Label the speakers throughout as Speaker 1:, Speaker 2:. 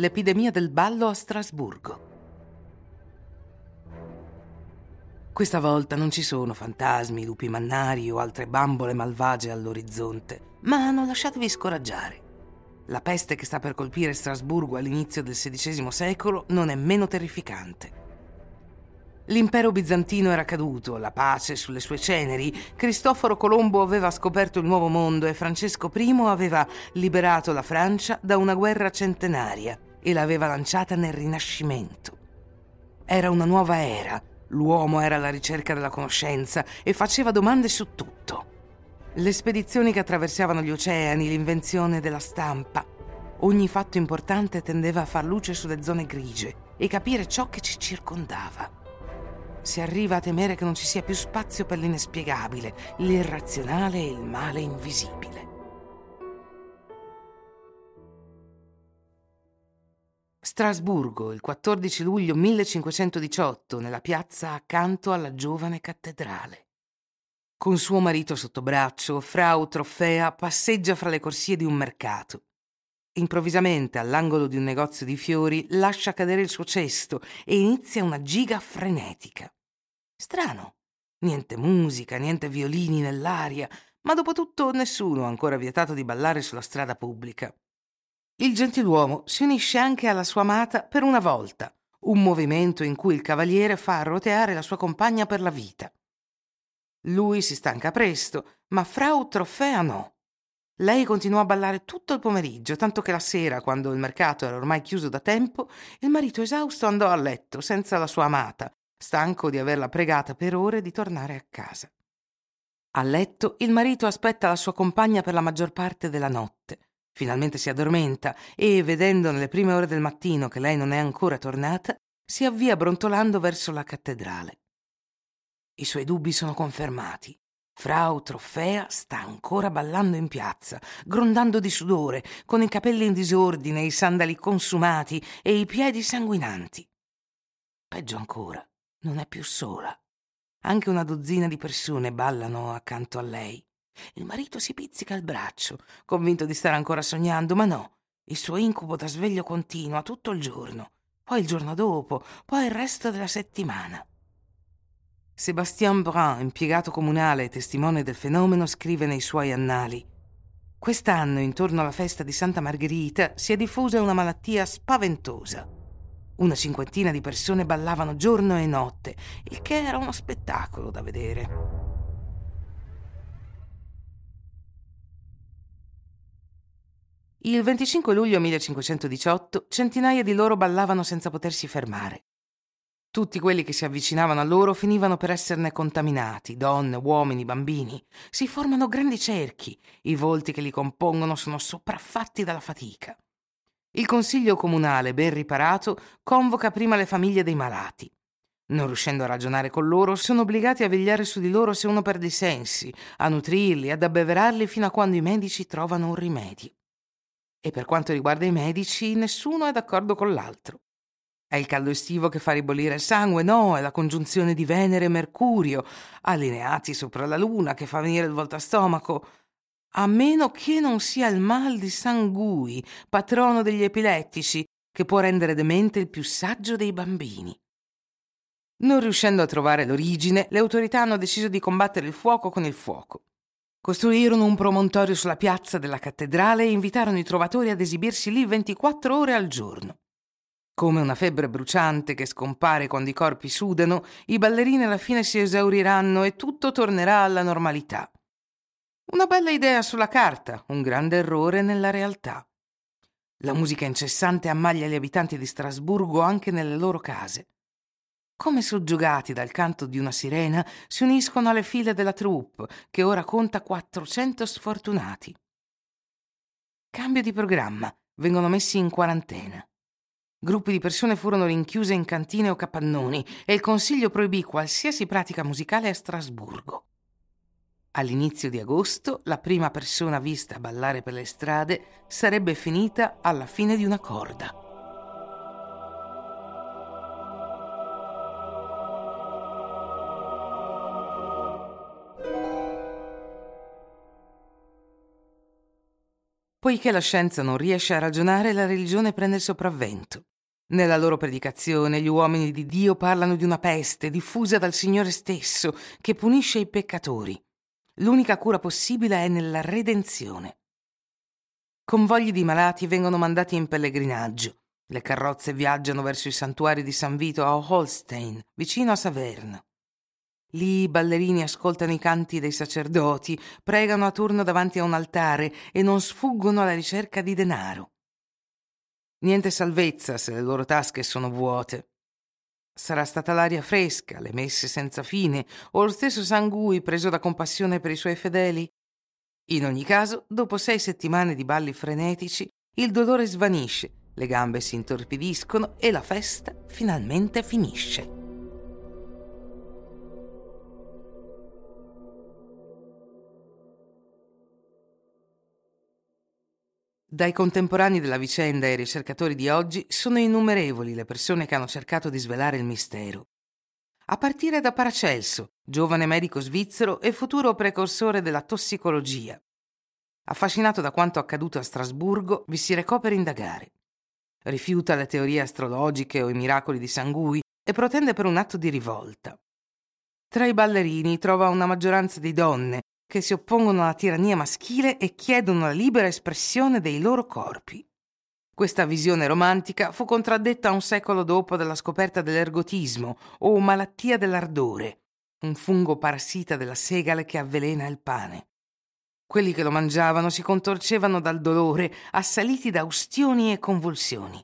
Speaker 1: L'epidemia del ballo a Strasburgo. Questa volta non ci sono fantasmi, lupi mannari o altre bambole malvagie all'orizzonte, ma non lasciatevi scoraggiare. La peste che sta per colpire Strasburgo all'inizio del XVI secolo non è meno terrificante. L'impero bizantino era caduto, la pace sulle sue ceneri, Cristoforo Colombo aveva scoperto il nuovo mondo e Francesco I aveva liberato la Francia da una guerra centenaria e l'aveva lanciata nel Rinascimento. Era una nuova era, l'uomo era alla ricerca della conoscenza e faceva domande su tutto. Le spedizioni che attraversavano gli oceani, l'invenzione della stampa. Ogni fatto importante tendeva a far luce sulle zone grigie e capire ciò che ci circondava. Si arriva a temere che non ci sia più spazio per l'inespiegabile, l'irrazionale e il male invisibile. Strasburgo, il 14 luglio 1518, nella piazza accanto alla giovane cattedrale. Con suo marito sotto braccio, Frau Trofea passeggia fra le corsie di un mercato. Improvvisamente, all'angolo di un negozio di fiori, lascia cadere il suo cesto e inizia una giga frenetica. Strano. Niente musica, niente violini nell'aria, ma dopo tutto nessuno ha ancora vietato di ballare sulla strada pubblica. Il gentiluomo si unisce anche alla sua amata per una volta, un movimento in cui il cavaliere fa roteare la sua compagna per la vita. Lui si stanca presto, ma Frau Trofea no. Lei continuò a ballare tutto il pomeriggio, tanto che la sera, quando il mercato era ormai chiuso da tempo, il marito esausto andò a letto senza la sua amata, stanco di averla pregata per ore di tornare a casa. A letto il marito aspetta la sua compagna per la maggior parte della notte. Finalmente si addormenta e, vedendo nelle prime ore del mattino che lei non è ancora tornata, si avvia brontolando verso la cattedrale. I suoi dubbi sono confermati. Frau Trofea sta ancora ballando in piazza, grondando di sudore, con i capelli in disordine, i sandali consumati e i piedi sanguinanti. Peggio ancora, non è più sola. Anche una dozzina di persone ballano accanto a lei. Il marito si pizzica il braccio, convinto di stare ancora sognando, ma no. Il suo incubo da sveglio continua tutto il giorno, poi il giorno dopo, poi il resto della settimana. Sébastien Brun, impiegato comunale e testimone del fenomeno, scrive nei suoi annali Quest'anno, intorno alla festa di Santa Margherita, si è diffusa una malattia spaventosa. Una cinquantina di persone ballavano giorno e notte, il che era uno spettacolo da vedere. Il 25 luglio 1518 centinaia di loro ballavano senza potersi fermare. Tutti quelli che si avvicinavano a loro finivano per esserne contaminati, donne, uomini, bambini. Si formano grandi cerchi, i volti che li compongono sono sopraffatti dalla fatica. Il consiglio comunale, ben riparato, convoca prima le famiglie dei malati. Non riuscendo a ragionare con loro, sono obbligati a vegliare su di loro se uno perde i sensi, a nutrirli, ad abbeverarli fino a quando i medici trovano un rimedio. E per quanto riguarda i medici, nessuno è d'accordo con l'altro. È il caldo estivo che fa ribollire il sangue? No, è la congiunzione di Venere e Mercurio, allineati sopra la Luna, che fa venire il volta stomaco. A meno che non sia il mal di Sangui, patrono degli epilettici, che può rendere demente il più saggio dei bambini. Non riuscendo a trovare l'origine, le autorità hanno deciso di combattere il fuoco con il fuoco. Costruirono un promontorio sulla piazza della cattedrale e invitarono i trovatori ad esibirsi lì 24 ore al giorno. Come una febbre bruciante che scompare quando i corpi sudano, i ballerini alla fine si esauriranno e tutto tornerà alla normalità. Una bella idea sulla carta, un grande errore nella realtà. La musica incessante ammaglia gli abitanti di Strasburgo anche nelle loro case. Come soggiogati dal canto di una sirena, si uniscono alle file della troupe, che ora conta 400 sfortunati. Cambio di programma, vengono messi in quarantena. Gruppi di persone furono rinchiuse in cantine o capannoni e il Consiglio proibì qualsiasi pratica musicale a Strasburgo. All'inizio di agosto, la prima persona vista ballare per le strade sarebbe finita alla fine di una corda. Poiché la scienza non riesce a ragionare, la religione prende il sopravvento. Nella loro predicazione gli uomini di Dio parlano di una peste diffusa dal Signore stesso che punisce i peccatori. L'unica cura possibile è nella redenzione. Convogli di malati vengono mandati in pellegrinaggio. Le carrozze viaggiano verso i santuari di San Vito a Holstein, vicino a Saverna. Lì i ballerini ascoltano i canti dei sacerdoti, pregano a turno davanti a un altare e non sfuggono alla ricerca di denaro. Niente salvezza se le loro tasche sono vuote. Sarà stata l'aria fresca, le messe senza fine o lo stesso Sangui preso da compassione per i suoi fedeli? In ogni caso, dopo sei settimane di balli frenetici, il dolore svanisce, le gambe si intorpidiscono e la festa finalmente finisce. Dai contemporanei della vicenda ai ricercatori di oggi sono innumerevoli le persone che hanno cercato di svelare il mistero. A partire da Paracelso, giovane medico svizzero e futuro precursore della tossicologia. Affascinato da quanto accaduto a Strasburgo, vi si recò per indagare. Rifiuta le teorie astrologiche o i miracoli di Sangui e protende per un atto di rivolta. Tra i ballerini trova una maggioranza di donne che si oppongono alla tirannia maschile e chiedono la libera espressione dei loro corpi. Questa visione romantica fu contraddetta un secolo dopo dalla scoperta dell'ergotismo o malattia dell'ardore, un fungo parassita della segale che avvelena il pane. Quelli che lo mangiavano si contorcevano dal dolore, assaliti da ustioni e convulsioni.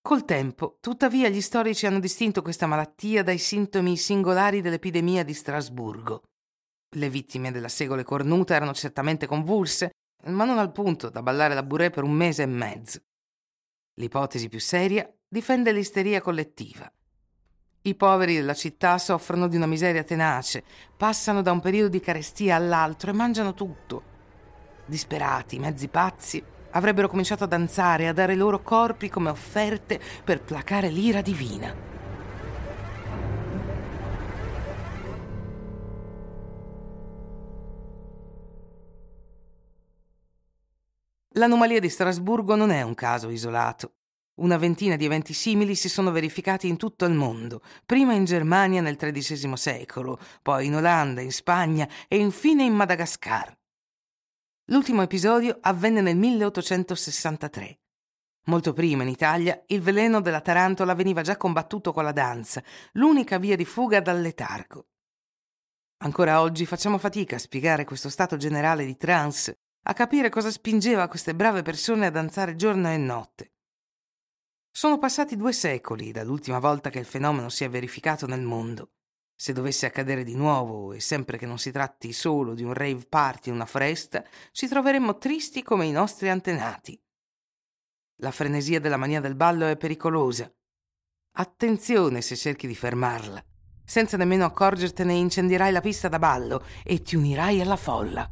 Speaker 1: Col tempo, tuttavia, gli storici hanno distinto questa malattia dai sintomi singolari dell'epidemia di Strasburgo. Le vittime della segole cornuta erano certamente convulse, ma non al punto da ballare la bourrée per un mese e mezzo. L'ipotesi più seria difende l'isteria collettiva. I poveri della città soffrono di una miseria tenace, passano da un periodo di carestia all'altro e mangiano tutto. Disperati, mezzi pazzi, avrebbero cominciato a danzare e a dare loro corpi come offerte per placare l'ira divina. L'anomalia di Strasburgo non è un caso isolato. Una ventina di eventi simili si sono verificati in tutto il mondo, prima in Germania nel XIII secolo, poi in Olanda, in Spagna e infine in Madagascar. L'ultimo episodio avvenne nel 1863. Molto prima in Italia il veleno della tarantola veniva già combattuto con la danza, l'unica via di fuga dal letargo. Ancora oggi facciamo fatica a spiegare questo stato generale di trance a capire cosa spingeva queste brave persone a danzare giorno e notte. Sono passati due secoli dall'ultima volta che il fenomeno si è verificato nel mondo. Se dovesse accadere di nuovo, e sempre che non si tratti solo di un rave party in una foresta, ci troveremmo tristi come i nostri antenati. La frenesia della mania del ballo è pericolosa. Attenzione se cerchi di fermarla. Senza nemmeno accorgertene incendierai la pista da ballo e ti unirai alla folla.